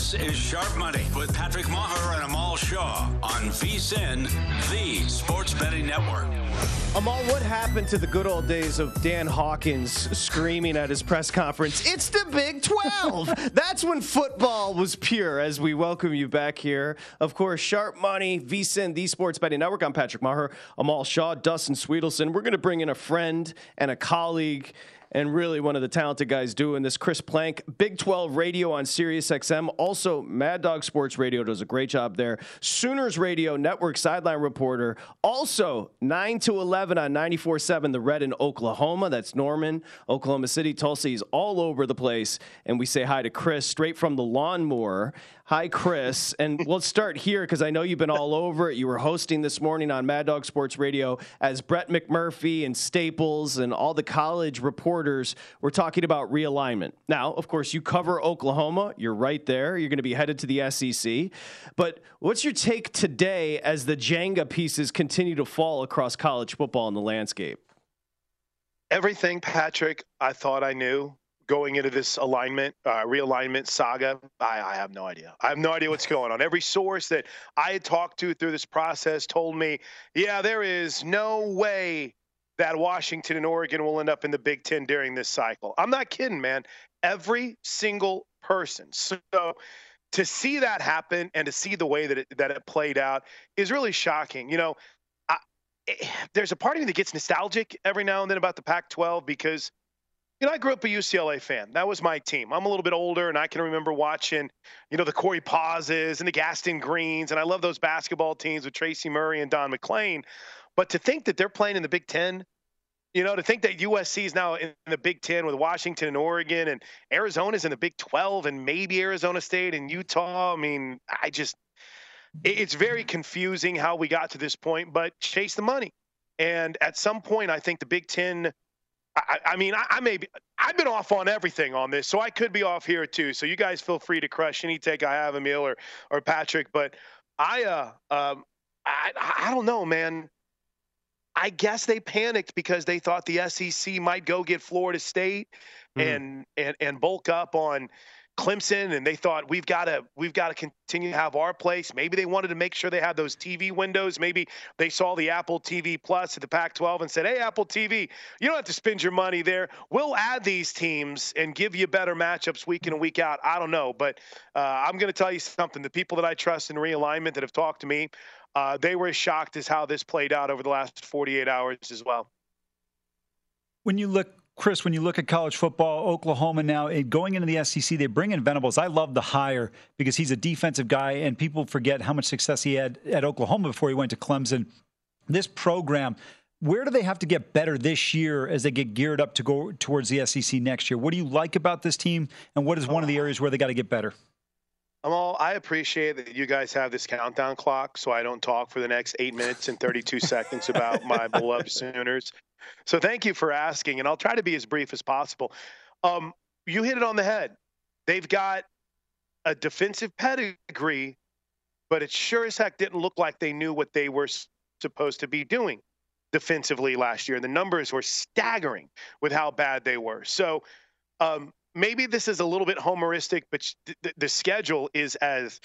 This is Sharp Money with Patrick Meagher and Amal Shah on VSIN, the Sports Betting Network. Amal, what happened to the good old days of Dan Hawkins screaming at his press conference, It's the Big 12? That's when football was pure, as we welcome you back here. Of course, Sharp Money, VSIN, the Sports Betting Network. I'm Patrick Meagher, Amal Shah, Dustin Swedelson. We're going to bring in a friend and a colleague and really one of the talented guys doing this. Chris Plank, Big 12 Radio on Sirius XM. Also, Mad Dog Sports Radio does a great job there. Sooners Radio Network sideline reporter. Also, 9 to 11 on 94.7 The Red in Oklahoma. That's Norman, Oklahoma City, Tulsa. He's all over the place. And we say hi to Chris straight from the lawnmower. Hi, Chris. And we'll start here because I know you've been all over it. You were hosting this morning on Mad Dog Sports Radio as Brett McMurphy and Staples and all the college reporters were talking about realignment. Now, of course, you cover Oklahoma. You're right there. You're going to be headed to the SEC. But what's your take today as the Jenga pieces continue to fall across college football in the landscape? Everything, Patrick, I thought I knew going into this alignment, uh, realignment saga, I, I, have no idea. I have no idea what's going on. Every source that I had talked to through this process told me, yeah, there is no way that Washington and Oregon will end up in the Big Ten during this cycle. I'm not kidding, man. Every single person. So to see that happen and to see the way that it, that it played out is really shocking. You know, I, eh, there's a part of me that gets nostalgic every now and then about the Pac-12 because you know, I grew up a UCLA fan. That was my team. I'm a little bit older, and I can remember watching, you know, the Corey Pazes and the Gaston Greens, and I love those basketball teams with Tracy Murray and Don MacLean. But to think that they're playing in the Big Ten, you know, to think that USC is now in the Big Ten with Washington and Oregon, and Arizona's in the Big 12, and maybe Arizona State and Utah. I mean, I just, it's very confusing how we got to this point, but chase the money. And at some point, I think the Big Ten – I, I mean, I, I, may be, I've been off on everything on this, so I could be off here too. So you guys feel free to crush any take I have, Emil or or Patrick. But I, uh, um, I, I don't know, man. I guess they panicked because they thought the SEC might go get Florida State mm. and and and bulk up on Clemson and they thought we've got to we've got to continue to have our place. Maybe they wanted to make sure they had those TV windows. Maybe they saw the Apple TV Plus at the Pac-12 and said, "Hey, Apple TV, you don't have to spend your money there. We'll add these teams and give you better matchups week in and week out." I don't know, but uh, I'm going to tell you something. The people that I trust in realignment that have talked to me, uh, they were as shocked as how this played out over the last 48 hours as well. When you look Chris, when you look at college football, Oklahoma now eh, going into the SEC, they bring in Venables. I love the hire because he's a defensive guy, and people forget how much success he had at Oklahoma before he went to Clemson. This program, where do they have to get better this year as they get geared up to go towards the SEC next year? What do you like about this team, and what is one of the areas where they got to get better? Amal, I appreciate that you guys have this countdown clock so I don't talk for the next eight minutes and 32 seconds about my beloved Sooners. So thank you for asking, and I'll try to be as brief as possible. Um, you hit it on the head. They've got a defensive pedigree, but it sure as heck didn't look like they knew what they were supposed to be doing defensively last year. The numbers were staggering with how bad they were. So um, maybe this is a little bit homeristic, but the, the schedule is as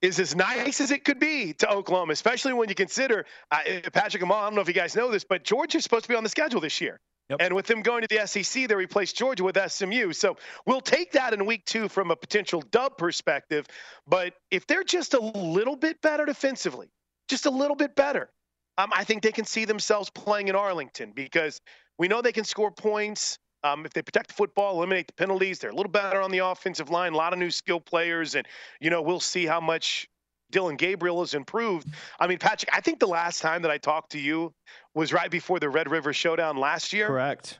is as nice as it could be to Oklahoma, especially when you consider uh, Patrick Amal. I don't know if you guys know this, but Georgia's supposed to be on the schedule this year. Yep. And with them going to the SEC, they replaced Georgia with SMU. So we'll take that in week two from a potential dub perspective. But if they're just a little bit better defensively, just a little bit better, um, I think they can see themselves playing in Arlington because we know they can score points. Um, if they protect the football, eliminate the penalties, they're a little better on the offensive line. A lot of new skill players, and you know we'll see how much Dillon Gabriel has improved. I mean, Patrick, I think the last time that I talked to you was right before the Red River Showdown last year. Correct.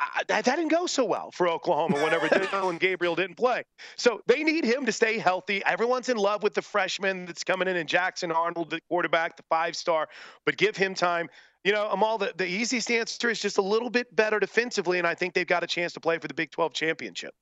I, that, that, didn't go so well for Oklahoma whenever Dillon Gabriel didn't play. So they need him to stay healthy. Everyone's in love with the freshman that's coming in and Jackson Arnold, the quarterback, the five star, but give him time. You know, Amal, the, the easiest answer is just a little bit better defensively, and I think they've got a chance to play for the Big 12 championship.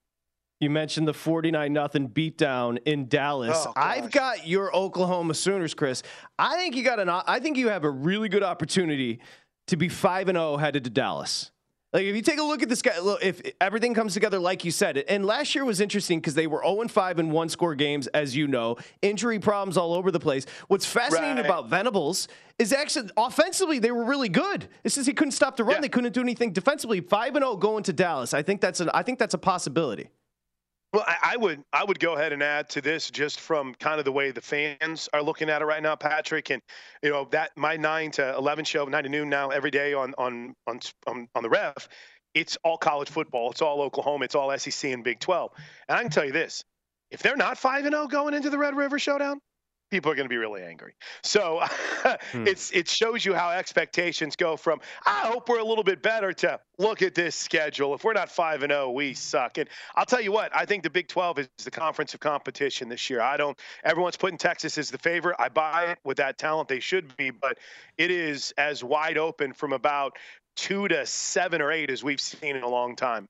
You mentioned the 49 nothing beatdown in Dallas. Oh, I've got your Oklahoma Sooners, Chris. I think you got an I think you have a really good opportunity to be 5 and 0 headed to Dallas. Like if you take a look at this guy, if everything comes together like you said, and last year was interesting because they were 0 and 5 in one score games, as you know, injury problems all over the place. What's fascinating right. about Venables is actually offensively they were really good. It's just he couldn't stop the run, yeah. they couldn't do anything defensively. 5 and 0 going to Dallas. I think that's an I think that's a possibility. Well, I, I, would I would go ahead and add to this just from kind of the way the fans are looking at it right now, Patrick, and you know that my nine to eleven show, nine to noon now every day on on on on, on the ref. It's all college football. It's all Oklahoma. It's all SEC and Big 12. And I can tell you this: if they're not five and zero oh going into the Red River Showdown, people are going to be really angry. So hmm. it's it shows you how expectations go from I hope we're a little bit better to look at this schedule. If we're not five and zero, oh, we suck. And I'll tell you what, I think the Big 12 is the conference of competition this year. I don't. Everyone's putting Texas as the favorite. I buy it with that talent they should be, but it is as wide open from about two to seven or eight as we've seen in a long time.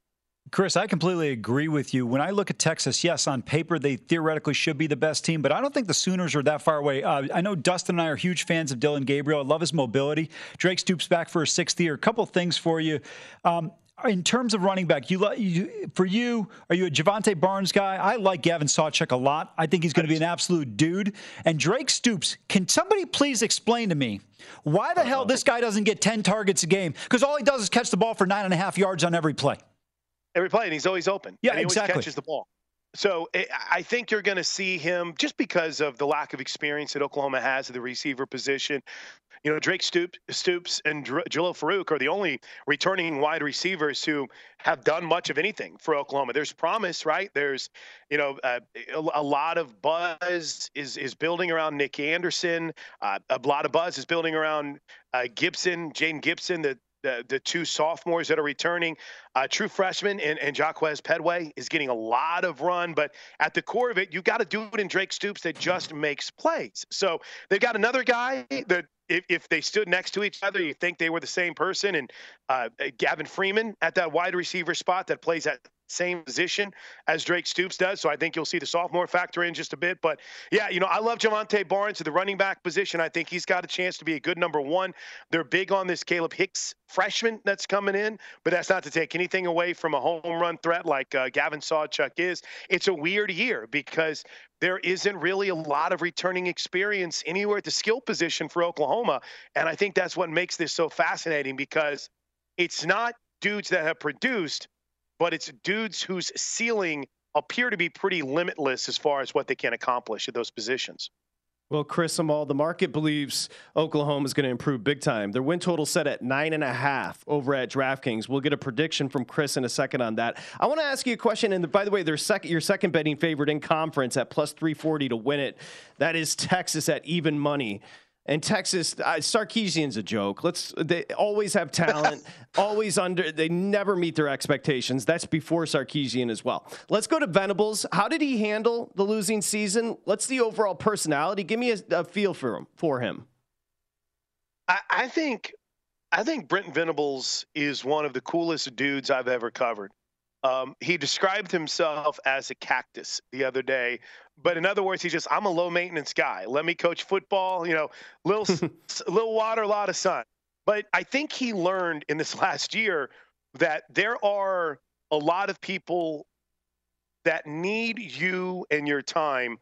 Chris, I completely agree with you. When I look at Texas, yes, on paper they theoretically should be the best team, but I don't think the Sooners are that far away. Uh, I know Dustin and I are huge fans of Dillon Gabriel. I love his mobility. Drake Stoops back for a sixth year. A couple things for you. Um, in terms of running back, you, you, for you, are you a Jovantay Barnes guy? I like Gavin Sawchuk a lot. I think he's going to be an absolute dude. And Drake Stoops, can somebody please explain to me why the hell this guy doesn't get 10 targets a game? Because all he does is catch the ball for nine and a half yards on every play every play, and he's always open. Yeah, and he exactly. Always catches the ball. So eh, I think you're going to see him just because of the lack of experience that Oklahoma has at the receiver position. You know, Drake Stoops, Stoops and Jalil Farooq are the only returning wide receivers who have done much of anything for Oklahoma. There's promise, right? There's, you know, uh, a, lot of buzz is is building around Nick Anderson. Uh, a lot of buzz is building around uh, Gibson, Jane Gibson, the the, the two sophomores that are returning. Uh, true freshman and, and Jaquez Pettway is getting a lot of run, but at the core of it, you got to do it in Drake Stoops that just makes plays. So they've got another guy that if, if they stood next to each other, you think they were the same person. And uh, Gavin Freeman at that wide receiver spot that plays at same position as Drake Stoops does. So I think you'll see the sophomore factor in just a bit. But yeah, you know, I love Jovantay Barnes at the running back position. I think he's got a chance to be a good number one. They're big on this Kalib Hicks freshman that's coming in, but that's not to take anything away from a home run threat like uh, Gavin Sawchuk is. It's a weird year because there isn't really a lot of returning experience anywhere at the skill position for Oklahoma. And I think that's what makes this so fascinating because it's not dudes that have produced but it's dudes whose ceiling appear to be pretty limitless as far as what they can accomplish at those positions. Well, Chris Amal, the market believes Oklahoma is going to improve big time. Their win total set at nine and a half over at DraftKings. We'll get a prediction from Chris in a second on that. I want to ask you a question. And by the way, their second, your second betting favorite in conference at plus 340 to win it. That is Texas at even money. And Texas, uh, Sarkisian's a joke. Let's they always have talent, always under. They never meet their expectations. That's before Sarkisian as well. Let's go to Venables. How did he handle the losing season? What's the overall personality? Give me a, a feel for him. For him, I, I think, I think Brent Venables is one of the coolest dudes I've ever covered. Um, he described himself as a cactus the other day, but in other words, he's just I'm a low maintenance guy. Let me coach football, you know, little little water, a lot of sun. But I think he learned in this last year that there are a lot of people that need you and your time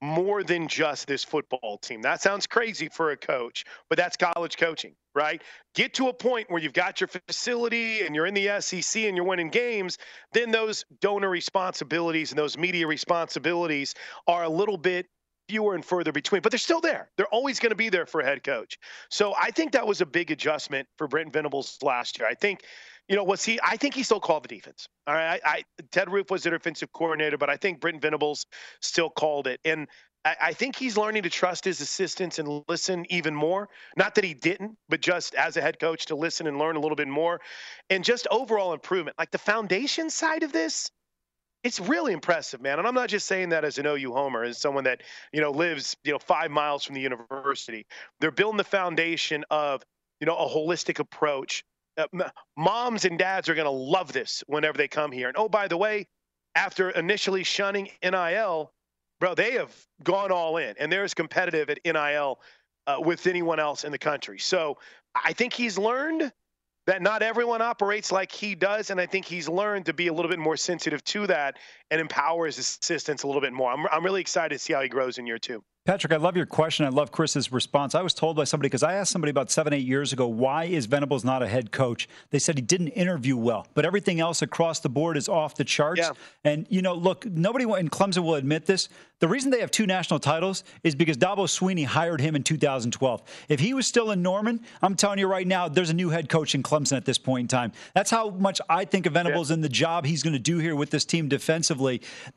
more than just this football team. That sounds crazy for a coach, but that's college coaching, right? Get to a point where you've got your facility and you're in the SEC and you're winning games, then those donor responsibilities and those media responsibilities are a little bit fewer and further between, but they're still there. They're always going to be there for a head coach. So I think that was a big adjustment for Brent Venables last year. I think you know, was he? I think he still called the defense. All right, I, I Ted Roof was the defensive coordinator, but I think Brent Venables still called it, and I, I, think he's learning to trust his assistants and listen even more. Not that he didn't, but just as a head coach to listen and learn a little bit more, and just overall improvement. Like the foundation side of this, it's really impressive, man. And I'm not just saying that as an OU homer, as someone that you know lives you know five miles from the university. They're building the foundation of you know a holistic approach uh, moms and dads are going to love this whenever they come here. And oh, by the way, after initially shunning NIL, bro, they have gone all in, and they're as competitive at NIL uh, with anyone else in the country. So I think he's learned that not everyone operates like he does, and I think he's learned to be a little bit more sensitive to that and empower his assistants a little bit more. I'm, I'm really excited to see how he grows in year two. Patrick, I love your question. I love Chris's response. I was told by somebody because I asked somebody about seven, eight years ago, why is Venables not a head coach? They said he didn't interview well, but everything else across the board is off the charts. Yeah. And, you know, look, nobody in Clemson will admit this. The reason they have two national titles is because Dabo Swinney hired him in 2012. If he was still in Norman, I'm telling you right now, there's a new head coach in Clemson at this point in time. That's how much I think of Venables yeah. and the job he's going to do here with this team defensively.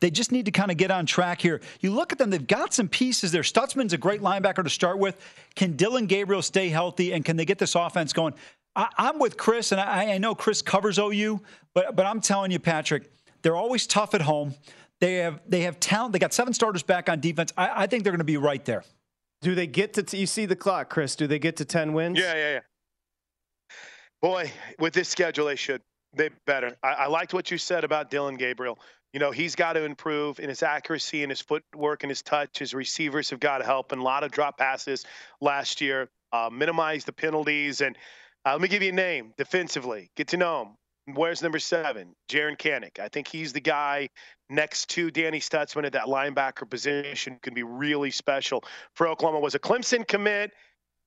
They just need to kind of get on track here. You look at them, they've got some pieces there. Stutsman's a great linebacker to start with. Can Dillon Gabriel stay healthy and can they get this offense going? I, am with Chris, and I, I know Chris covers OU, but but I'm telling you, Patrick, they're always tough at home. They have they have talent. They got seven starters back on defense. I, I think they're going to be right there. Do they get to? T- you see the clock, Chris. Do they get to ten wins? Yeah, yeah, yeah. Boy, with this schedule, they should. They better. I, I liked what you said about Dillon Gabriel. You know, he's got to improve in his accuracy and his footwork and his touch. His receivers have got to help and a lot of drop passes last year. Uh, minimize the penalties. And uh, let me give you a name defensively. Get to know him. Where's number seven? Jaren Kanak. I think he's the guy next to Danny Stutsman at that linebacker position. Can be really special for Oklahoma. Was a Clemson commit.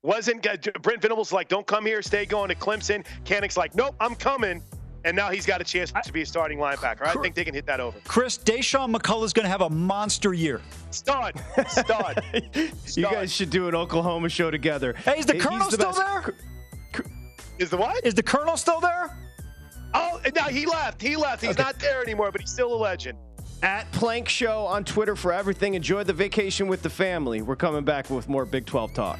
Wasn't Brent Venables like, don't come here, stay going to Clemson. Kanak's like, nope, I'm coming and now he's got a chance to be a starting linebacker. I think they can hit that over. Chris, Dasan McCullough is going to have a monster year. Stud. Stud. you guys should do an Oklahoma show together. Hey, is the Colonel the still best. there? Is the what? Is the Colonel still there? Oh, no, he left. He left. He's okay. not there anymore, but he's still a legend. At Plank Show on Twitter for everything. Enjoy the vacation with the family. We're coming back with more Big 12 talk.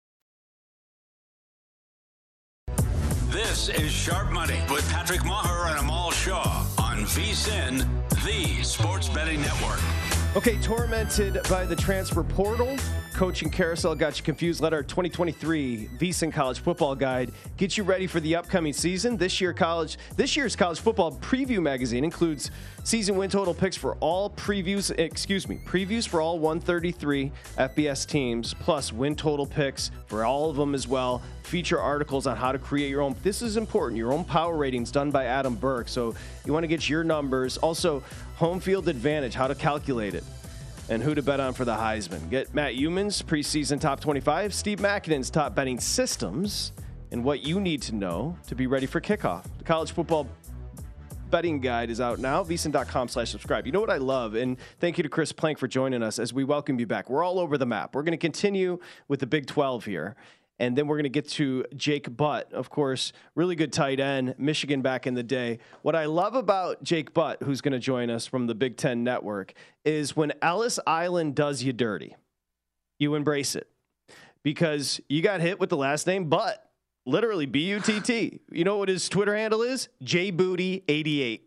This is Sharp Money with Patrick Meagher and Amal Shah on VSIN, the Sports Betting Network. Okay, tormented by the transfer portal. Coaching carousel got you confused. Let our 2023 VSIN College Football Guide get you ready for the upcoming season. This year, college this year's college football preview magazine includes season win total picks for all previews. Excuse me, previews for all 133 FBS teams, plus win total picks for all of them as well. Feature articles on how to create your own. This is important. Your own power ratings done by Adam Burke. So you want to get your numbers. Also, home field advantage, how to calculate it and who to bet on for the Heisman. Get Matt Youmans preseason top 25, Steve Makinen's top betting systems, and what you need to know to be ready for kickoff. The college football betting guide is out now. VSIN.com slash subscribe. You know what I love? And thank you to Chris Plank for joining us as we welcome you back. We're all over the map. We're going to continue with the Big 12 here. And then we're going to get to Jake Butt, of course, really good tight end, Michigan back in the day. What I love about Jake Butt, who's going to join us from the Big Ten Network, is when Ellis Island does you dirty, you embrace it because you got hit with the last name Butt, literally B U T T. You know what his Twitter handle is? JBooty88.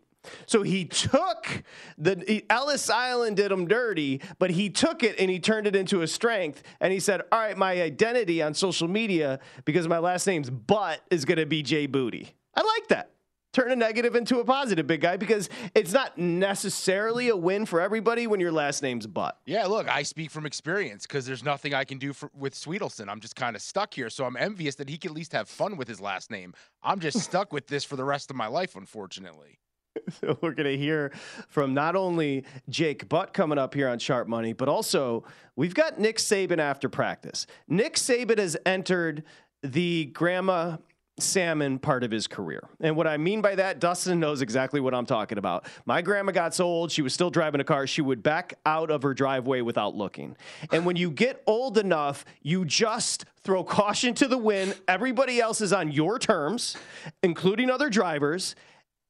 So he took the he, Ellis Island did him dirty, but he took it and he turned it into a strength. And he said, "All right, my identity on social media because my last name's Butt is going to be J Booty." I like that. Turn a negative into a positive, big guy, because it's not necessarily a win for everybody when your last name's Butt. Yeah, look, I speak from experience because there's nothing I can do for, with Swedelson. I'm just kind of stuck here, so I'm envious that he can at least have fun with his last name. I'm just stuck with this for the rest of my life, unfortunately. So we're going to hear from not only Jake Butt coming up here on Sharp Money, but also we've got Nick Saban after practice. Nick Saban has entered the grandma salmon part of his career. And what I mean by that, Dustin knows exactly what I'm talking about. My grandma got so old, she was still driving a car, she would back out of her driveway without looking. And when you get old enough, you just throw caution to the wind. Everybody else is on your terms, including other drivers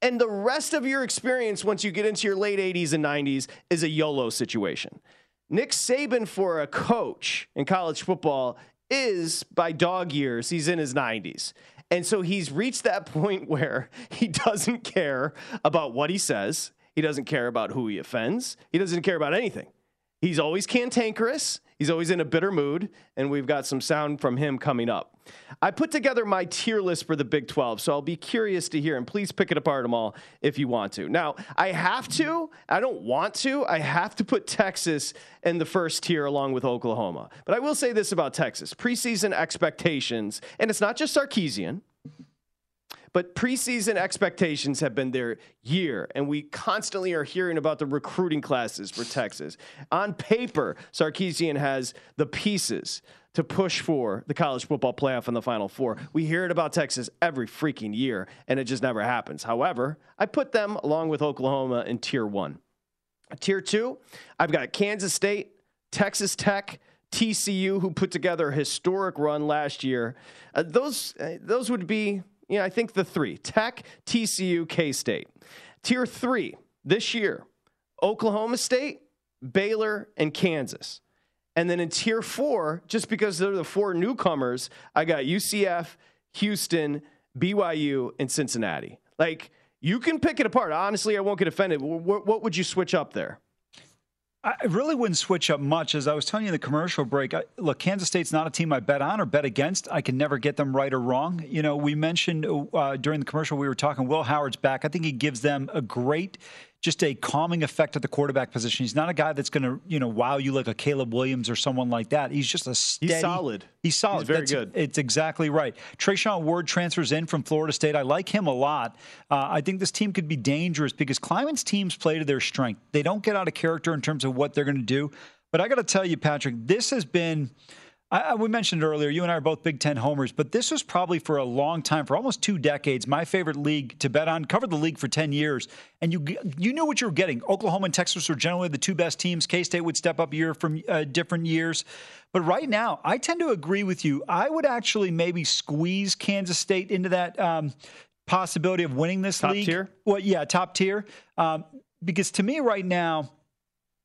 and the rest of your experience once you get into your late 80s and 90s is a YOLO situation. Nick Saban, for a coach in college football, is by dog years, he's in his 90s. And so he's reached that point where he doesn't care about what he says. He doesn't care about who he offends. He doesn't care about anything. He's always cantankerous. He's always in a bitter mood, and we've got some sound from him coming up. I put together my tier list for the Big 12, so I'll be curious to hear, and please pick it apart them all if you want to. Now, I have to, I don't want to, I have to put Texas in the first tier along with Oklahoma. But I will say this about Texas preseason expectations, and it's not just Sarkisian. But preseason expectations have been their year, and we constantly are hearing about the recruiting classes for Texas. On paper, Sarkisian has the pieces to push for the college football playoff in the Final Four. We hear it about Texas every freaking year, and it just never happens. However, I put them along with Oklahoma in tier one. Tier two, I've got Kansas State, Texas Tech, TCU, who put together a historic run last year. Uh, those uh, those would be yeah, I think the three Tech, TCU, K State. Tier three this year Oklahoma State, Baylor, and Kansas. And then in tier four, just because they're the four newcomers, I got UCF, Houston, BYU, and Cincinnati. Like, you can pick it apart. Honestly, I won't get offended. What would you switch up there? I really wouldn't switch up much. As I was telling you in the commercial break, I, look, Kansas State's not a team I bet on or bet against. I can never get them right or wrong. You know, we mentioned uh, during the commercial we were talking Will Howard's back. I think he gives them a great just a calming effect at the quarterback position. He's not a guy that's going to, you know, wow you like a Caleb Williams or someone like that. He's just a steady. He's solid. He's solid. He's very that's, good. It's exactly right. Treshaun Ward transfers in from Florida State. I like him a lot. Uh, I think this team could be dangerous because Klieman's teams play to their strength. They don't get out of character in terms of what they're going to do. But I got to tell you, Patrick, this has been I, we mentioned earlier, you and I are both Big Ten homers, but this was probably for a long time, for almost two decades, my favorite league to bet on. Covered the league for 10 years, and you you knew what you were getting. Oklahoma and Texas were generally the two best teams. K State would step up year from uh, different years. But right now, I tend to agree with you. I would actually maybe squeeze Kansas State into that um, possibility of winning this top league. Tier? Well, yeah, top tier. Um, because to me, right now,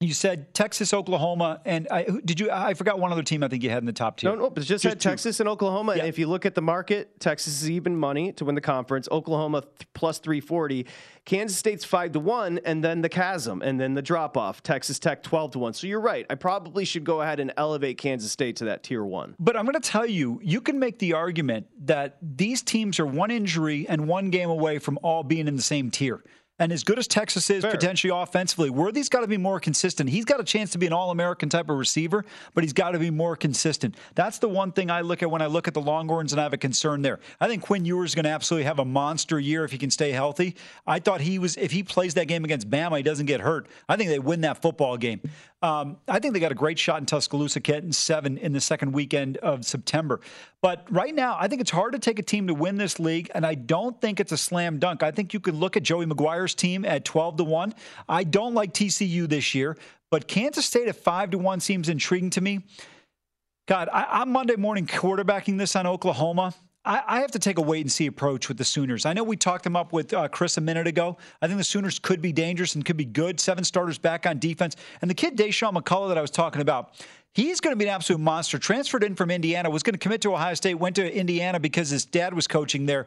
you said Texas, Oklahoma, and I, did you? I forgot one other team. I think you had in the top tier. No, no, but just, just Texas and Oklahoma. Yeah. And if you look at the market, Texas is even money to win the conference. Oklahoma th- plus three forty. Kansas State's five to one, and then the chasm, and then the drop off. Texas Tech twelve to one. So you're right. I probably should go ahead and elevate Kansas State to that tier one. But I'm going to tell you, you can make the argument that these teams are one injury and one game away from all being in the same tier. And as good as Texas is Fair. potentially offensively, Worthy's got to be more consistent. He's got a chance to be an All American type of receiver, but he's got to be more consistent. That's the one thing I look at when I look at the Longhorns, and I have a concern there. I think Quinn Ewers is going to absolutely have a monster year if he can stay healthy. I thought he was, if he plays that game against Bama, he doesn't get hurt. I think they win that football game. Um, I think they got a great shot in Tuscaloosa, getting seven in the second weekend of September. But right now, I think it's hard to take a team to win this league, and I don't think it's a slam dunk. I think you can look at Joey McGuire's team at 12 to 1. I don't like TCU this year, but Kansas State at 5 to 1 seems intriguing to me. God, I, am Monday morning quarterbacking this on Oklahoma. I, I, have to take a wait and see approach with the Sooners. I know we talked them up with uh, Chris a minute ago. I think the Sooners could be dangerous and could be good. Seven starters back on defense. And the kid, Dasan McCullough, that I was talking about, he's going to be an absolute monster. Transferred in from Indiana, was going to commit to Ohio State, went to Indiana because his dad was coaching there.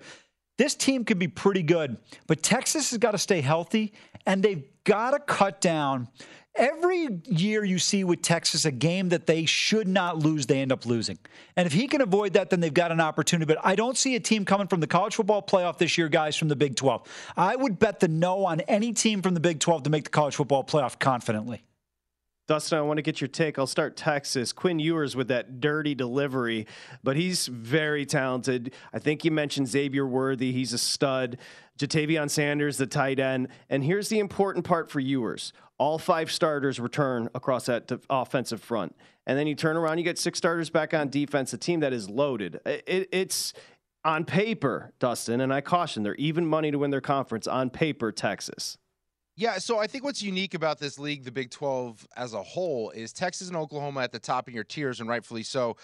This team could be pretty good, but Texas has got to stay healthy, and they've got to cut down Every year you see with Texas a game that they should not lose, they end up losing. And if he can avoid that, then they've got an opportunity. But I don't see a team coming from the college football playoff this year, guys, from the Big 12. I would bet the no on any team from the Big 12 to make the college football playoff confidently. Dustin, I want to get your take. I'll start Texas. Quinn Ewers with that dirty delivery, but he's very talented. I think you mentioned Xavier Worthy. He's a stud. Ja'Tavion Sanders, the tight end. And here's the important part for Ewers all five starters return across that offensive front. And then you turn around, you get six starters back on defense, a team that is loaded. It, it's on paper, Dustin, and I caution they're even money to win their conference on paper, Texas. Yeah, so I think what's unique about this league, the Big 12 as a whole, is Texas and Oklahoma at the top of your tiers, and rightfully so.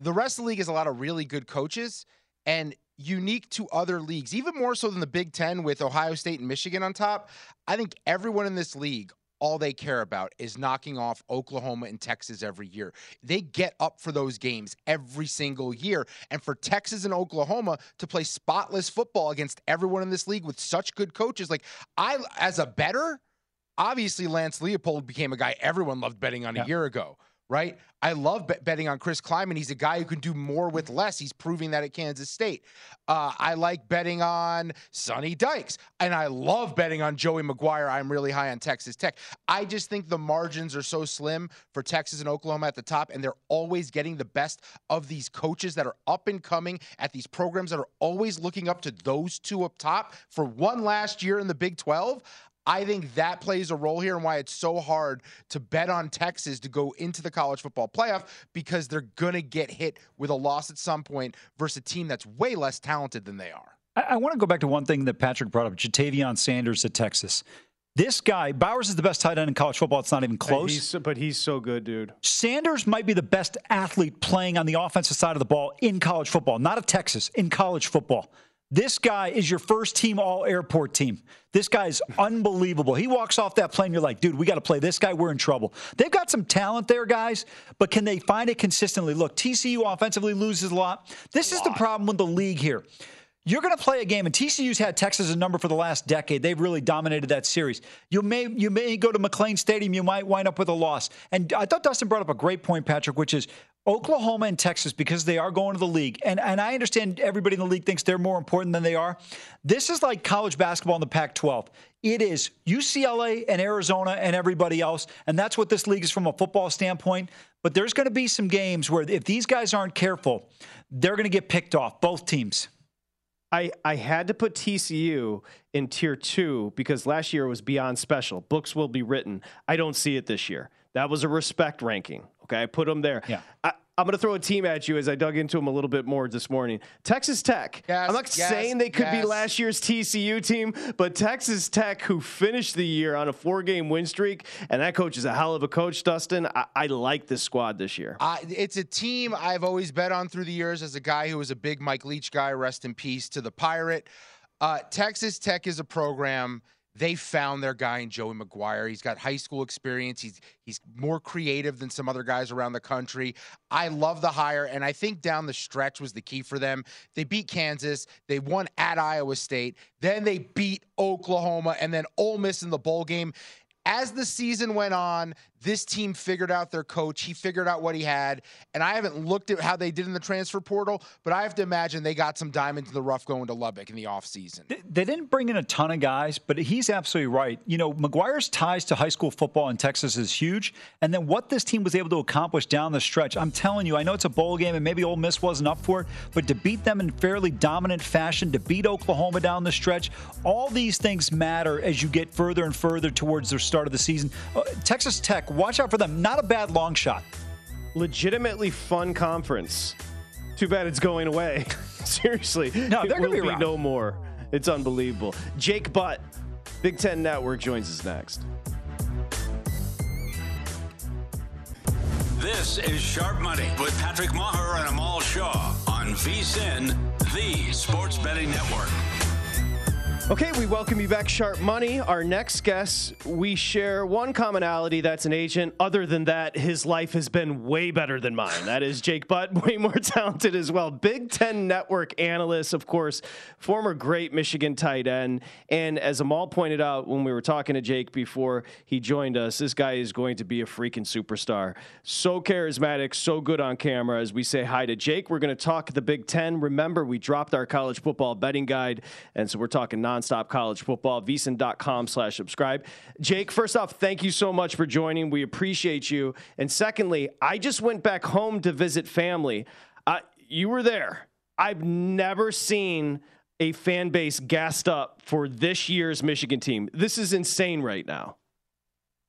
The rest of the league has a lot of really good coaches, and unique to other leagues, even more so than the Big Ten with Ohio State and Michigan on top. I think everyone in this league all they care about is knocking off Oklahoma and Texas every year. They get up for those games every single year. And for Texas and Oklahoma to play spotless football against everyone in this league with such good coaches, like I, as a better, obviously Lance Leopold became a guy everyone loved betting on yeah. a year ago right? I love bet- betting on Chris Klieman. He's a guy who can do more with less. He's proving that at Kansas State. Uh, I like betting on Sonny Dykes, and I love betting on Joey McGuire. I'm really high on Texas Tech. I just think the margins are so slim for Texas and Oklahoma at the top, and they're always getting the best of these coaches that are up and coming at these programs that are always looking up to those two up top for one last year in the Big 12. I think that plays a role here and why it's so hard to bet on Texas to go into the college football playoff because they're going to get hit with a loss at some point versus a team that's way less talented than they are. I, I want to go back to one thing that Patrick brought up Ja'Tavion Sanders at Texas. This guy, Bowers is the best tight end in college football. It's not even close. He's but he's so good, dude. Sanders might be the best athlete playing on the offensive side of the ball in college football, not at Texas, in college football. This guy is your first team all airport team. This guy is unbelievable. He walks off that plane, you're like, dude, we got to play this guy. We're in trouble. They've got some talent there, guys, but can they find it consistently? Look, TCU offensively loses a lot. This is the problem with the league here. You're going to play a game, and TCU's had Texas a number for the last decade. They've really dominated that series. You may you may go to McLane Stadium, you might wind up with a loss. And I thought Dustin brought up a great point, Patrick, which is Oklahoma and Texas, because they are going to the league, and, and I understand everybody in the league thinks they're more important than they are. This is like college basketball in the Pac 12. It is UCLA and Arizona and everybody else, and that's what this league is from a football standpoint. But there's going to be some games where if these guys aren't careful, they're going to get picked off, both teams. I, I had to put TCU in tier two because last year was beyond special. Books will be written. I don't see it this year. That was a respect ranking. Okay, I put them there. Yeah. I, I'm going to throw a team at you as I dug into them a little bit more this morning. Texas Tech. Yes, I'm not yes, saying they could yes. be last year's TCU team, but Texas Tech, who finished the year on a four game win streak, and that coach is a hell of a coach, Dustin. I, I like this squad this year. I, it's a team I've always bet on through the years as a guy who was a big Mike Leach guy. Rest in peace to the Pirate. Uh, Texas Tech is a program. They found their guy in Joey McGuire. He's got high school experience. He's he's more creative than some other guys around the country. I love the hire, and I think down the stretch was the key for them. They beat Kansas. They won at Iowa State. Then they beat Oklahoma, and then Ole Miss in the bowl game. As the season went on, this team figured out their coach. He figured out what he had. And I haven't looked at how they did in the transfer portal, but I have to imagine they got some diamonds in the rough going to Lubbock in the offseason. They- They didn't bring in a ton of guys, but he's absolutely right. You know, McGuire's ties to high school football in Texas is huge. And then what this team was able to accomplish down the stretch, I'm telling you, I know it's a bowl game and maybe Ole Miss wasn't up for it, but to beat them in fairly dominant fashion, to beat Oklahoma down the stretch, all these things matter as you get further and further towards the start of the season. Uh, Texas Tech, watch out for them. Not a bad long shot. Legitimately fun conference. Too bad it's going away. Seriously. No, they're gonna will be around. no more. It's unbelievable. Jake Butt, Big Ten Network, joins us next. This is Sharp Money with Patrick Meagher and Amal Shah on VSIN, the Sports Betting Network. Okay, we welcome you back, Sharp Money. Our next guest, we share one commonality that's an agent. Other than that, his life has been way better than mine. That is Jake Butt, way more talented as well. Big Ten Network analyst, of course, former great Michigan tight end. And as Amal pointed out when we were talking to Jake before he joined us, this guy is going to be a freaking superstar. So charismatic, so good on camera. As we say hi to Jake, we're going to talk the Big Ten. Remember, we dropped our college football betting guide, and so we're talking nonstop college football. VSiN.com slash subscribe. Jake, first off, thank you so much for joining. We appreciate you. And secondly, I just went back home to visit family. Uh, you were there. I've never seen a fan base gassed up for this year's Michigan team. This is insane right now.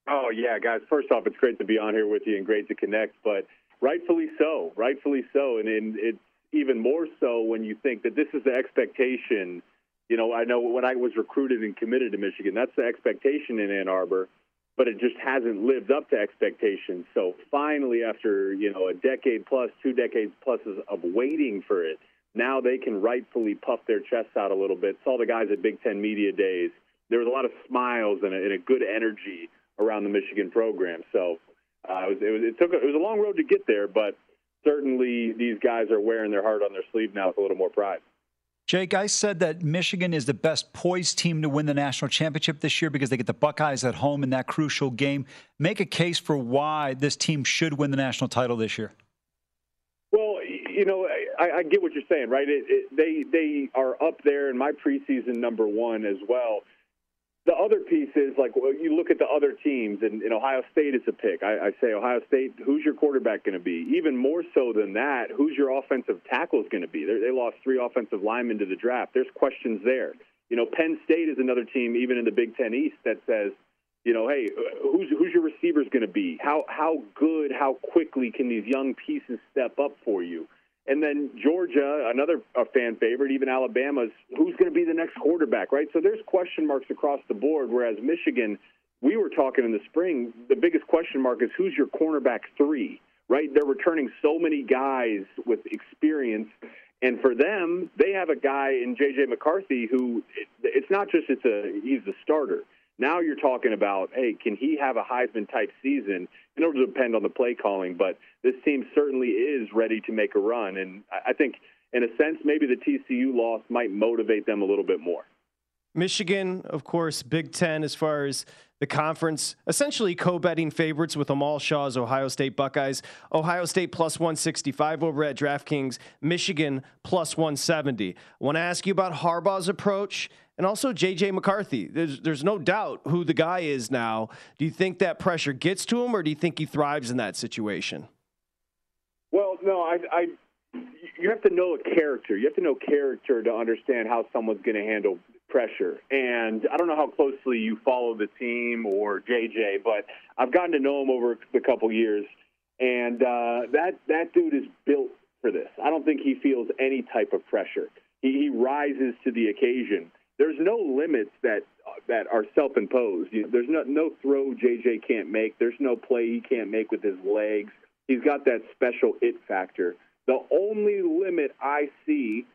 Oh yeah, guys. First off, it's great to be on here with you and great to connect. But rightfully so, rightfully so, and, and it's even more so when you think that this is the expectation. You know, I know when I was recruited and committed to Michigan, that's the expectation in Ann Arbor, but it just hasn't lived up to expectations. So finally, after you know a decade plus, two decades plus of waiting for it, now they can rightfully puff their chests out a little bit. Saw the guys at Big Ten Media Days. There was a lot of smiles and a, and a good energy around the Michigan program. So uh, it, was, it, was, it took a, it was a long road to get there, but certainly these guys are wearing their heart on their sleeve now with a little more pride. Jake, I said that Michigan is the best poised team to win the national championship this year because they get the Buckeyes at home in that crucial game. Make a case for why this team should win the national title this year. Well, you know, I, I get what you're saying, right? It, it, they they are up there in my preseason number one as well. The other piece is like well, you look at the other teams, and, and Ohio State is a pick. I, I say Ohio State, who's your quarterback going to be? Even more so than that, who's your offensive tackles going to be? They're, they lost three offensive linemen to the draft. There's questions there. You know, Penn State is another team, even in the Big Ten East, that says, you know, hey, who's who's your receivers going to be? How how good, how quickly can these young pieces step up for you? And then Georgia, another a fan favorite, even Alabama's, who's going to be the next quarterback, right? So there's question marks across the board. Whereas Michigan, we were talking in the spring, the biggest question mark is who's your cornerback three, right? They're returning so many guys with experience. And for them, they have a guy in J.J. McCarthy who it's not just it's a he's the starter. Now you're talking about, hey, can he have a Heisman type season? It'll depend on the play calling, but this team certainly is ready to make a run. And I think, in a sense, maybe the TCU loss might motivate them a little bit more. Michigan, of course, Big Ten as far as the conference, essentially co-betting favorites with Amal Shah's Ohio State Buckeyes. Ohio State plus 165 over at DraftKings. Michigan plus 170. I want to ask you about Harbaugh's approach and also J.J. McCarthy. There's, there's no doubt who the guy is now. Do you think that pressure gets to him or do you think he thrives in that situation? Well, no, I, I you have to know a character. You have to know character to understand how someone's going to handle pressure. And I don't know how closely you follow the team or JJ, but I've gotten to know him over the couple years. and uh, that that dude is built for this. I don't think he feels any type of pressure. He, he rises to the occasion. There's no limits that that are self-imposed. There's no no throw JJ can't make. There's no play he can't make with his legs. He's got that special it factor. The only limit I see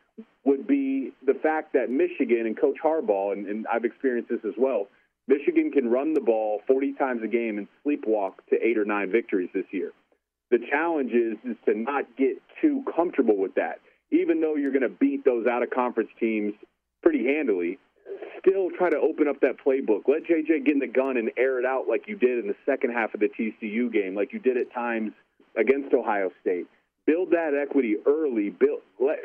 would be the fact that Michigan and Coach Harbaugh, and, and I've experienced this as well. Michigan can run the ball 40 times a game and sleepwalk to eight or nine victories this year. The challenge is, is to not get too comfortable with that. Even though you're going to beat those out of conference teams pretty handily, still try to open up that playbook. Let JJ get in the gun and air it out like you did in the second half of the TCU game, like you did at times against Ohio State. Build that equity early. Build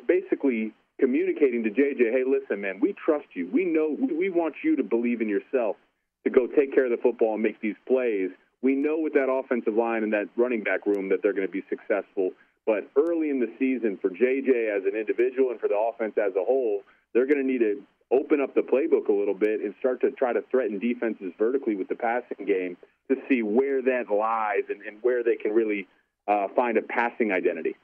basically communicating to JJ, hey, listen, man, we trust you. We know we want you to believe in yourself to go take care of the football and make these plays. We know with that offensive line and that running back room that they're going to be successful. But early in the season, for JJ as an individual and for the offense as a whole, they're going to need to open up the playbook a little bit and start to try to threaten defenses vertically with the passing game to see where that lies and, and where they can really uh, find a passing identity.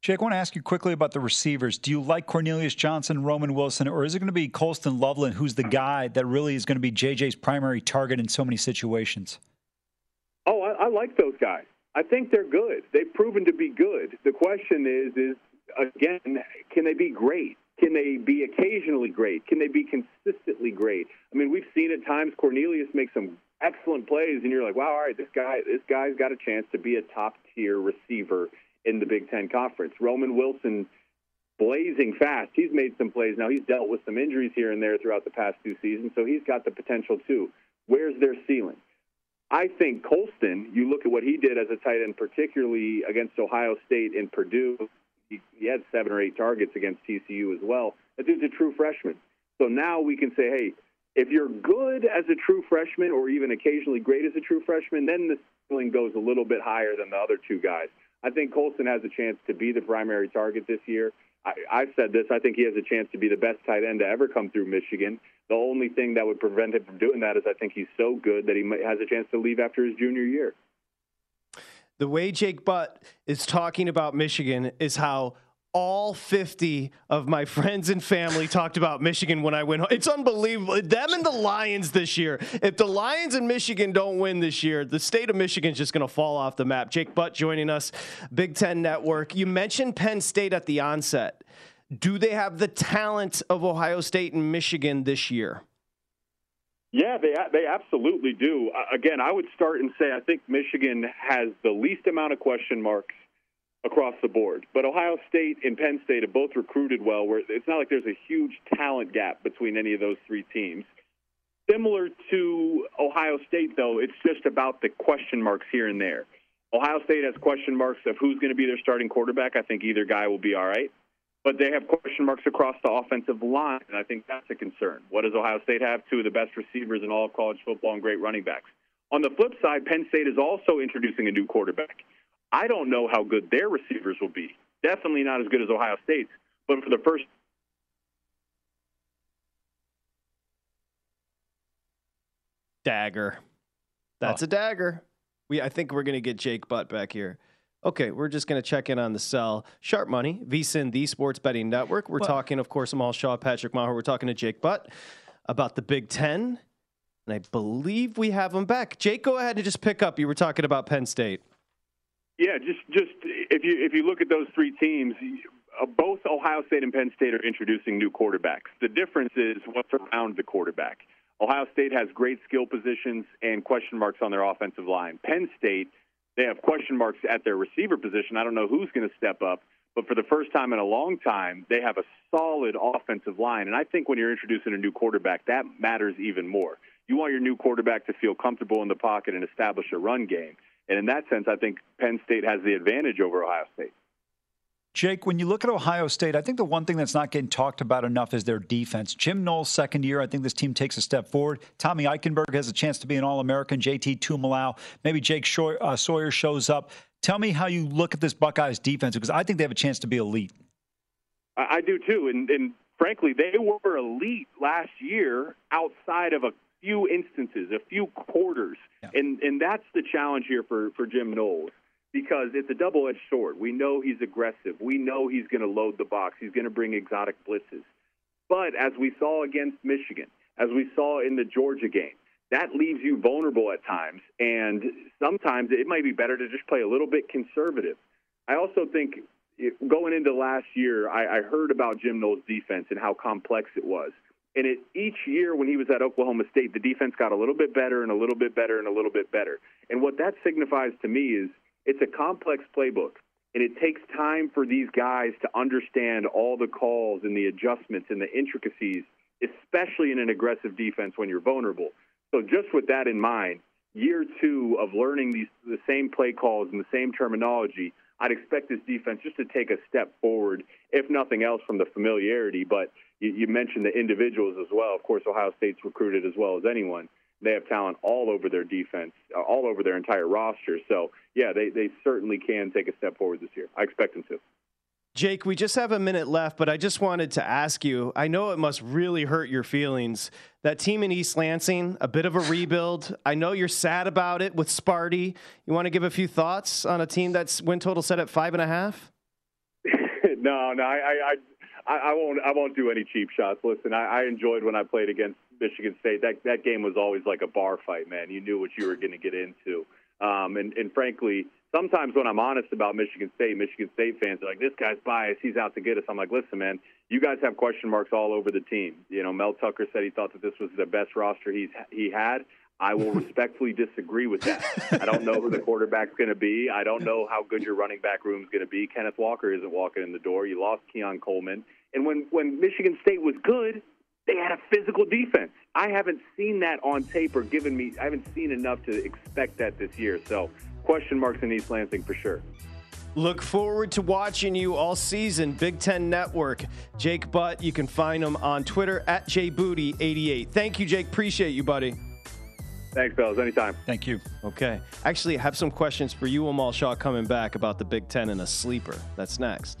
Jake, I want to ask you quickly about the receivers. Do you like Cornelius Johnson, Roman Wilson, or is it going to be Colston Loveland, who's the guy that really is going to be JJ's primary target in so many situations? Oh, I, I like those guys. I think they're good. They've proven to be good. The question is, is again, can they be great? Can they be occasionally great? Can they be consistently great? I mean, we've seen at times Cornelius make some excellent plays, and you're like, wow, all right, this guy, this guy's got a chance to be a top tier receiver in the Big Ten Conference. Roman Wilson, blazing fast. He's made some plays now. He's dealt with some injuries here and there throughout the past two seasons, so he's got the potential too. Where's their ceiling? I think Colston, you look at what he did as a tight end, particularly against Ohio State and Purdue. He, he had seven or eight targets against TCU as well. That dude's a true freshman. So now we can say, hey, if you're good as a true freshman or even occasionally great as a true freshman, then the ceiling goes a little bit higher than the other two guys. I think Colston has a chance to be the primary target this year. I, I've said this. I think he has a chance to be the best tight end to ever come through Michigan. The only thing that would prevent him from doing that is I think he's so good that he has a chance to leave after his junior year. The way Jake Butt is talking about Michigan is how all 50 of my friends and family talked about Michigan when I went home. It's unbelievable. Them and the Lions this year. If the Lions and Michigan don't win this year, the state of Michigan is just going to fall off the map. Jake Butt joining us, Big Ten Network. You mentioned Penn State at the onset. Do they have the talent of Ohio State and Michigan this year? Yeah, they they absolutely do. Uh, again, I would start and say I think Michigan has the least amount of question marks across the board. But Ohio State and Penn State have both recruited well. Where it's not like there's a huge talent gap between any of those three teams. Similar to Ohio State, though, it's just about the question marks here and there. Ohio State has question marks of who's going to be their starting quarterback. I think either guy will be all right. But they have question marks across the offensive line, and I think that's a concern. What does Ohio State have? Two of the best receivers in all of college football and great running backs. On the flip side, Penn State is also introducing a new quarterback. I don't know how good their receivers will be. Definitely not as good as Ohio State's. But for the first dagger, that's oh. a dagger. We I think we're gonna get Jake Butt back here. Okay, we're just going to check in on the sell. Sharp Money, VSIN, the Sports Betting Network. We're well, talking, of course, Amal Shah, Patrick Meagher. We're talking to Jake Butt about the Big Ten, and I believe we have him back. Jake, go ahead and just pick up. You were talking about Penn State. Yeah, just just if you if you look at those three teams, uh, both Ohio State and Penn State are introducing new quarterbacks. The difference is what's around the quarterback. Ohio State has great skill positions and question marks on their offensive line. Penn State, they have question marks at their receiver position. I don't know who's going to step up, but for the first time in a long time, they have a solid offensive line. And I think when you're introducing a new quarterback, that matters even more. You want your new quarterback to feel comfortable in the pocket and establish a run game. And in that sense, I think Penn State has the advantage over Ohio State. Jake, when you look at Ohio State, I think the one thing that's not getting talked about enough is their defense. Jim Knowles' second year, I think this team takes a step forward. Tommy Eichenberg has a chance to be an All American. JT Tuimoloau, maybe Jake uh, Sawyer shows up. Tell me how you look at this Buckeyes defense because I think they have a chance to be elite. I do too, and, and frankly, they were elite last year outside of a few instances, a few quarters, yeah. and and that's the challenge here for for Jim Knowles. Because it's a double edged sword. We know he's aggressive. We know he's going to load the box. He's going to bring exotic blitzes. But as we saw against Michigan, as we saw in the Georgia game, that leaves you vulnerable at times. And sometimes it might be better to just play a little bit conservative. I also think going into last year, I, I heard about Jim Knowles' defense and how complex it was. And it, each year when he was at Oklahoma State, the defense got a little bit better and a little bit better and a little bit better. And what that signifies to me is it's a complex playbook. And it takes time for these guys to understand all the calls and the adjustments and the intricacies, especially in an aggressive defense when you're vulnerable. So, just with that in mind, year two of learning these the same play calls and the same terminology, I'd expect this defense just to take a step forward, if nothing else, from the familiarity. But you, you mentioned the individuals as well. Of course, Ohio State's recruited as well as anyone. They have talent all over their defense, uh, all over their entire roster. So, yeah, they, they certainly can take a step forward this year. I expect them to. Jake, we just have a minute left, but I just wanted to ask you I know it must really hurt your feelings. That team in East Lansing, a bit of a rebuild. I know you're sad about it with Sparty. You want to give a few thoughts on a team that's win total set at five and a half? no, no, I, I, I, won't. I won't do any cheap shots. Listen, I, I enjoyed when I played against Michigan State. That that game was always like a bar fight, man. You knew what you were going to get into. Um, and, and frankly, sometimes when I'm honest about Michigan State, Michigan State fans are like, "This guy's biased. He's out to get us." I'm like, "Listen, man, you guys have question marks all over the team. You know, Mel Tucker said he thought that this was the best roster he's he had. I will respectfully disagree with that. I don't know who the quarterback's going to be. I don't know how good your running back room is going to be. Kenneth Walker isn't walking in the door. You lost Keon Coleman, and when when Michigan State was good, they had a physical defense. I haven't seen that on tape or given me. I haven't seen enough to expect that this year. So question marks in East Lansing for sure. Look forward to watching you all season. Big Ten Network. Jake Butt. You can find him on Twitter at JBooty88. Thank you, Jake. Appreciate you, buddy. Thanks, fellas. Anytime. Thank you. Okay. Actually, I have some questions for you, Amal Shah, coming back about the Big Ten and a sleeper. That's next.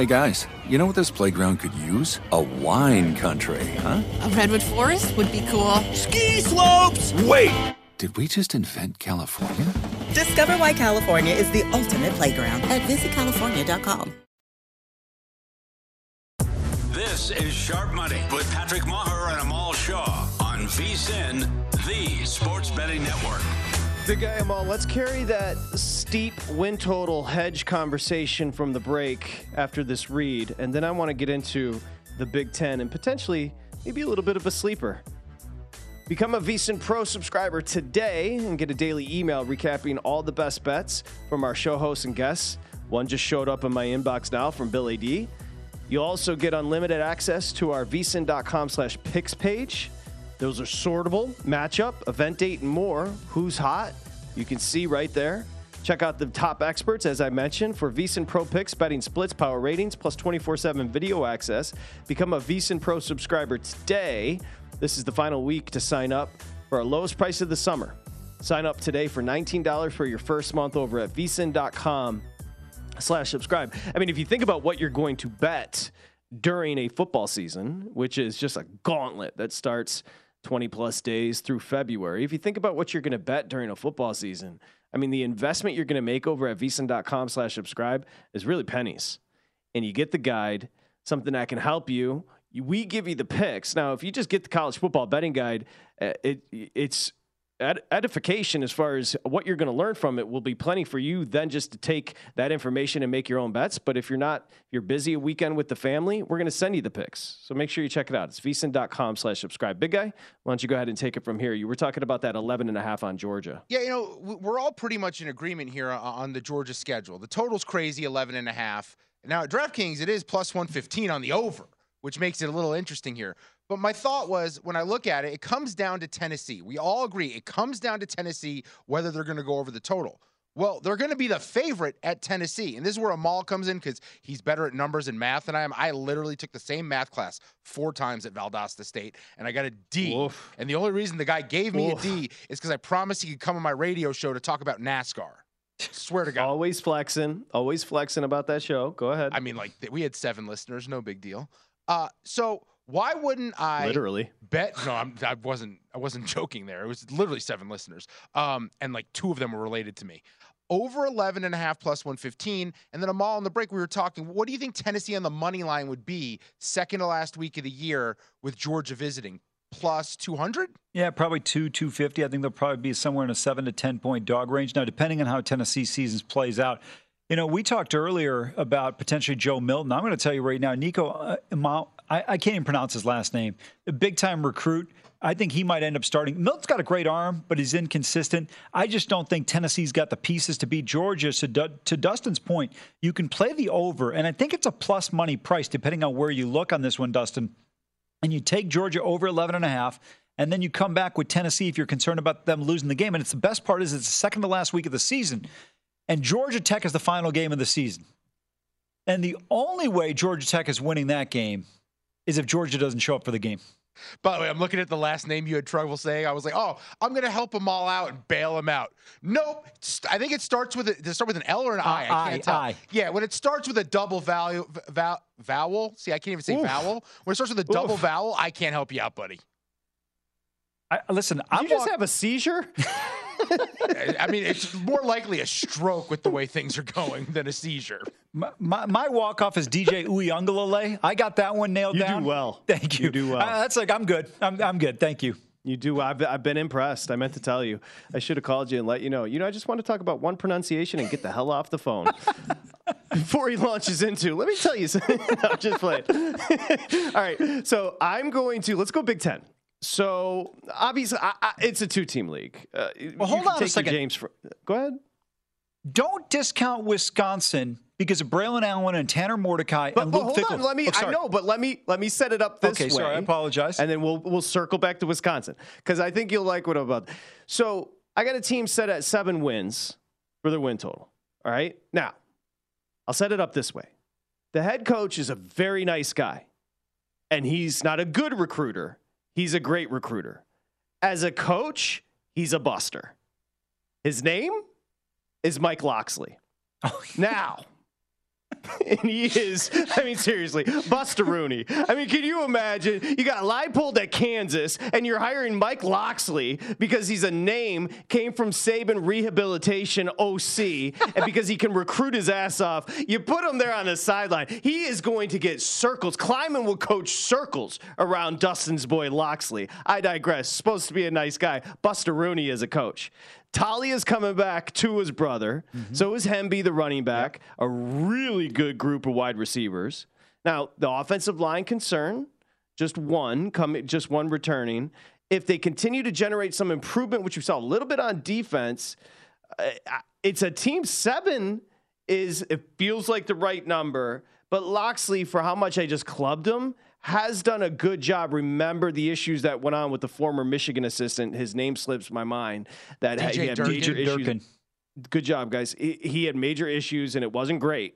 Hey guys, you know what this playground could use? A wine country, huh? A redwood forest would be cool. Ski slopes! Wait! Did we just invent California? Discover why California is the ultimate playground at visitcalifornia.com. This is Sharp Money with Patrick Meagher and Amal Shah on VSIN, the Sports Betting Network. Big guy Amal, let's carry that steep win total hedge conversation from the break after this read, and then I want to get into the Big Ten and potentially maybe a little bit of a sleeper. Become a VSIN Pro subscriber today and get a daily email recapping all the best bets from our show hosts and guests. One just showed up in my inbox now from Bill Adee. You'll also get unlimited access to our vsin.com slash picks page. Those are sortable, matchup, event date, and more. Who's hot? You can see right there. Check out the top experts, as I mentioned, for VSIN Pro Picks, betting splits, power ratings, plus 24 7 video access. Become a VSIN Pro subscriber today. This is the final week to sign up for our lowest price of the summer. Sign up today for $19 for your first month over at vsin.com slash subscribe. I mean, if you think about what you're going to bet during a football season, which is just a gauntlet that starts – 20 plus days through February. If you think about what you're going to bet during a football season, I mean, the investment you're going to make over at vsin.com slash subscribe is really pennies. And you get the guide, something that can help you we give you the picks. Now, if you just get the college football betting guide, uh, it it's ed- edification as far as what you're going to learn from it will be plenty for you then just to take that information and make your own bets. But if you're not, you're busy a weekend with the family, we're going to send you the picks. So make sure you check it out. It's vsin.com slash subscribe. Big guy, why don't you go ahead and take it from here? You were talking about that 11 and a half on Georgia. Yeah, you know, we're all pretty much in agreement here on the Georgia schedule. The total's crazy, 11 and a half. Now at DraftKings, it is plus 115 on the over, which makes it a little interesting here. But my thought was when I look at it, it comes down to Tennessee. We all agree it comes down to Tennessee whether they're going to go over the total. Well, they're going to be the favorite at Tennessee. And this is where Amal comes in because he's better at numbers and math than I am. I literally took the same math class four times at Valdosta State and I got a D. And the only reason the guy gave me Oof. a D is because I promised he could come on my radio show to talk about NASCAR. Swear to God. Always flexing, always flexing about that show. Go ahead. I mean, like we had seven listeners, no big deal. Uh, so why wouldn't I Literally. bet? No, I'm, I wasn't. I wasn't joking. There, it was literally seven listeners, um, and like two of them were related to me. Over 11 and a half plus 115. And then I'm on the break. We were talking. What do you think Tennessee on the money line would be second to last week of the year with Georgia visiting? Plus 200? Yeah, probably two, two fifty. I think they'll probably be somewhere in a seven to ten point dog range. Now, depending on how Tennessee seasons plays out, you know, we talked earlier about potentially Joe Milton. I'm going to tell you right now, Nico, uh, Imau- I, I can't even pronounce his last name. A big time recruit. I think he might end up starting. Milton's got a great arm, but he's inconsistent. I just don't think Tennessee's got the pieces to beat Georgia. So, to Dustin's point, you can play the over, and I think it's a plus money price depending on where you look on this one, Dustin and you take Georgia over 11 and a half, and then you come back with Tennessee if you're concerned about them losing the game. And it's the best part is it's the second to last week of the season, and Georgia Tech is the final game of the season. And the only way Georgia Tech is winning that game is if Georgia doesn't show up for the game. By the way, I'm looking at the last name you had trouble saying. I was like, oh, I'm going to help them all out and bail them out. Nope. I think it starts with a, does it start with an L or an I? I I, can't tell. I. Yeah, when it starts with a double value, val, vowel. See, I can't even say Oof. vowel. When it starts with a double Oof. vowel, I can't help you out, buddy. I, listen, Did I'm you just walk- have a seizure? I I mean, it's more likely a stroke with the way things are going than a seizure. my, my, my walk off is DJ Uiagalelei. I got that one nailed You do down. well. Thank you. You do well. Uh, that's like I'm good. I'm, I'm good. Thank you. You do. I've, I've been impressed. I meant to tell you. I should have called you and let you know. You know, I just want to talk about one pronunciation and get the hell off the phone. Before he launches into, let me tell you something. no, I'm just playing. All right. So I'm going to, let's go Big Ten. So obviously, I, I, it's a two team league. Uh, Well, hold on a second. James, Fr- go ahead. Don't discount Wisconsin because of Braelon Allen and Tanner Mordecai But, and but Luke hold Fickell. on, let me. Oh, I know, but let me let me set it up this Okay, way. sorry, I apologize. And then we'll we'll circle back to Wisconsin because I think you'll like what I'm about. So I got a team set at seven wins for their win total. All right, now I'll set it up this way: the head coach is a very nice guy, and he's not a good recruiter. He's a great recruiter. As a coach, he's a buster. His name is Mike Locksley. Oh, now, and he is, I mean, seriously, Buster Rooney. I mean, can you imagine? You got Leipold at Kansas, and you're hiring Mike Locksley because he's a name, came from Saban Rehabilitation OC, and because he can recruit his ass off. You put him there on the sideline. He is going to get circles. Kleiman will coach circles around Dustin's boy Locksley. I digress. Supposed to be a nice guy. Buster Rooney is a coach. Taulia's coming back to his brother. So is Hemby, the running back. A really good group of wide receivers. Now, the offensive line concern, just one coming, just one returning. If they continue to generate some improvement, which we saw a little bit on defense, uh, it's a team seven is it feels like the right number. But Locksley, for how much I just clubbed him, has done a good job. Remember the issues that went on with the former Michigan assistant. His name slips my mind. That DJ he had Durkin. major issues. Durkin. Good job, guys. He, he had major issues and it wasn't great.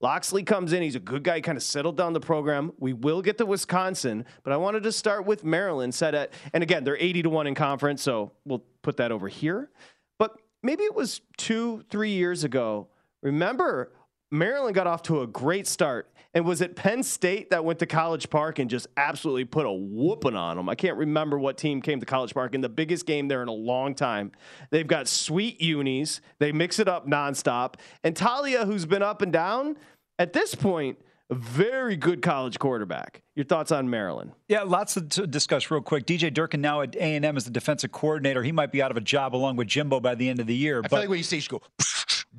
Locksley comes in. He's a good guy. Kind of settled down the program. We will get to Wisconsin, but I wanted to start with Maryland. Set at and again they're eighty to one in conference, so we'll put that over here. But maybe it was two, three years ago. Remember, Maryland got off to a great start. And was it Penn State that went to College Park and just absolutely put a whooping on them? I can't remember what team came to College Park in the biggest game there in a long time. They've got sweet unis. They mix it up nonstop. And Taulia, who's been up and down, at this point, a very good college quarterback. Your thoughts on Maryland? Yeah, lots to discuss real quick. DJ Durkin now at A and M as the defensive coordinator. He might be out of a job along with Jimbo by the end of the year. I but feel like when you say, you go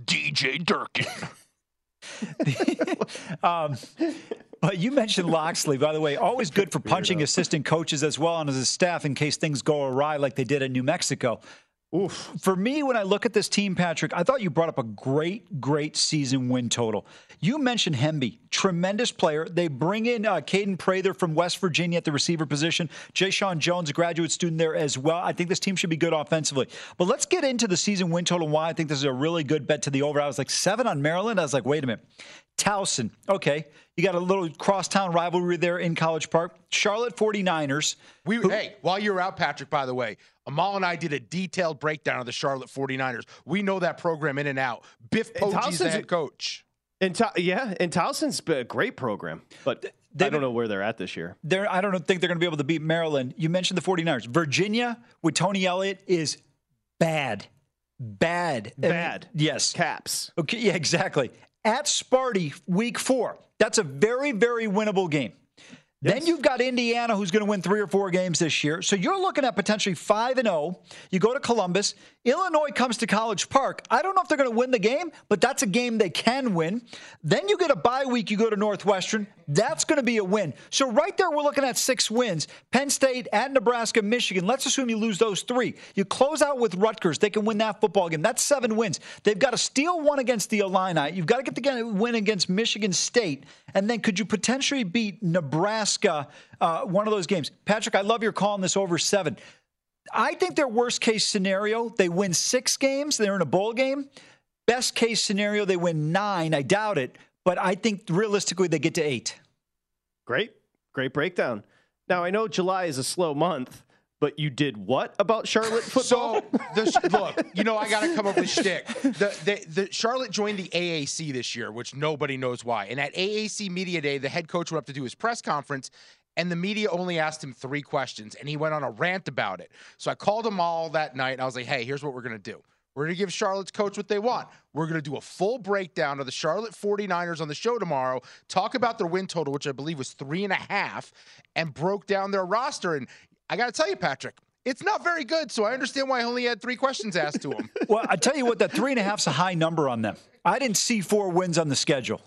DJ Durkin. um, but you mentioned Locksley, by the way, always good for punching assistant coaches as well and as a staff in case things go awry like they did in New Mexico. Oof. For me, when I look at this team, Patrick, I thought you brought up a great, great season win total. You mentioned Hemby, tremendous player. They bring in uh, Kaden Prather from West Virginia at the receiver position. Jeshaun Jones, a graduate student there as well. I think this team should be good offensively. But let's get into the season win total. Why I think this is a really good bet to the over. I was like seven on Maryland. I was like, wait a minute. Towson, okay. You got a little crosstown rivalry there in College Park. Charlotte 49ers. We who, hey, while you were out, Patrick, by the way, Amal and I did a detailed breakdown of the Charlotte 49ers. We know that program in and out. Biff Poggi's the head coach. And yeah, and Towson's a great program, but they, I don't know where they're at this year. They're, I don't think they're going to be able to beat Maryland. You mentioned the 49ers. Virginia with Tony Elliott is bad. Bad. Bad. And, yes. Caps. Okay, yeah, exactly at Sparty week four. That's a very, very winnable game. Yes. Then you've got Indiana, who's going to win three or four games this year. So you're looking at potentially five and zero. Oh. You go to Columbus. Illinois comes to College Park. I don't know if they're going to win the game, but that's a game they can win. Then you get a bye week. You go to Northwestern. That's going to be a win. So right there, we're looking at six wins. Penn State at Nebraska, Michigan. Let's assume you lose those three. You close out with Rutgers. They can win that football game. That's seven wins. They've got to steal one against the Illini. You've got to get the win against Michigan State. And then could you potentially beat Nebraska, uh, one of those games? Patrick, I love your call on this over seven. I think their worst case scenario, they win six games, they're in a bowl game. Best case scenario, they win nine. I doubt it but I think realistically they get to eight. Great, great breakdown. Now I know July is a slow month, but you did what about Charlotte football? So, the, look, you know, I got to come up with shtick. The, the, the, Charlotte joined the AAC this year, which nobody knows why. And at AAC Media Day, the head coach went up to do his press conference, and the media only asked him three questions, and he went on a rant about it. So I called him all that night, and I was like, hey, here's what we're going to do. We're going to give Charlotte's coach what they want. We're going to do a full breakdown of the Charlotte 49ers on the show tomorrow, talk about their win total, which I believe was three and a half, and broke down their roster. And I got to tell you, Patrick, it's not very good. So I understand why I only had three questions asked to him. well, I tell you what, that three and a half's a high number on them. I didn't see four wins on the schedule.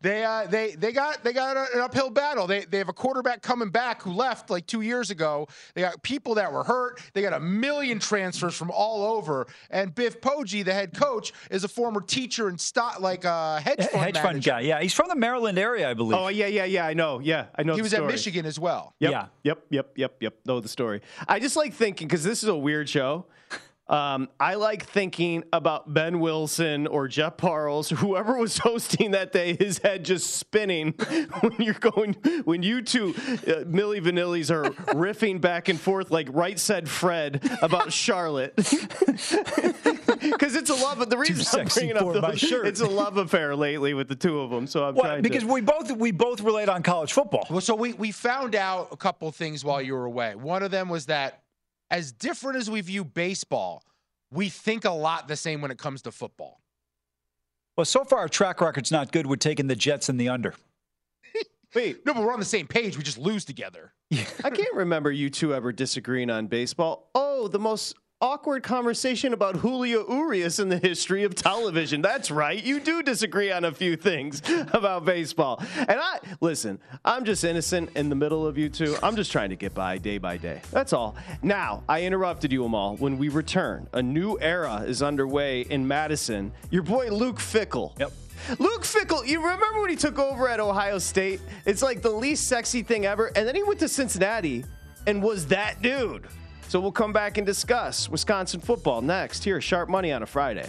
They uh, they they got they got an uphill battle. They they have a quarterback coming back who left like two years ago. They got people that were hurt. They got a million transfers from all over. And Biff Poggi, the head coach, is a former teacher and stock like a uh, hedge fund hedge fund guy. Yeah, he's from the Maryland area, I believe. Oh yeah, yeah, yeah. I know. Yeah, I know. He was story. at Michigan as well. Yep, yeah. Yep. Yep. Yep. Yep. Know the story. I just like thinking because this is a weird show. Um, I like thinking about Ben Wilson or Jeff Parles, whoever was hosting that day, his head just spinning when you're going, when you two uh, Milli Vanillis are riffing back and forth like right said Fred about Charlotte. Because it's a love. The reason I'm bringing up the, those, it's a love affair lately with the two of them. So I'm well, trying because to... we both we both relate on college football. Well, so we we found out a couple things while you were away. One of them was that as different as we view baseball, we think a lot the same when it comes to football. Well, so far our track record's not good with taking the Jets in the under. Wait, no, but we're on the same page. We just lose together. I can't remember you two ever disagreeing on baseball. Oh, the most awkward conversation about Julio Urias in the history of television. That's right. You do disagree on a few things about baseball. And I, listen, I'm just innocent in the middle of you two. I'm just trying to get by day by day. That's all. Now, I interrupted you, Amal. When we return, a new era is underway in Madison. Your boy Luke Fickell. Yep. Luke Fickell, you remember when he took over at Ohio State? It's like the least sexy thing ever. And then he went to Cincinnati and was that dude. So we'll come back and discuss Wisconsin football next here, Sharp Money on a Friday.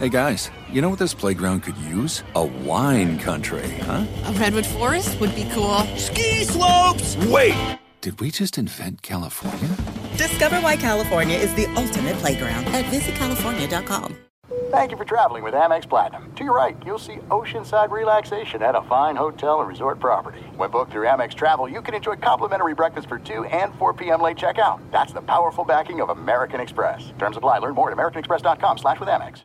Hey guys, you know what this playground could use? A wine country, huh? A redwood forest would be cool. Ski slopes! Wait! Did we just invent California? Discover why California is the ultimate playground at visitcalifornia.com. Thank you for traveling with Amex Platinum. To your right, you'll see oceanside relaxation at a fine hotel and resort property. When booked through Amex Travel, you can enjoy complimentary breakfast for 2 and 4 p.m. late checkout. That's the powerful backing of American Express. Terms apply. Learn more at americanexpress.com slash with Amex.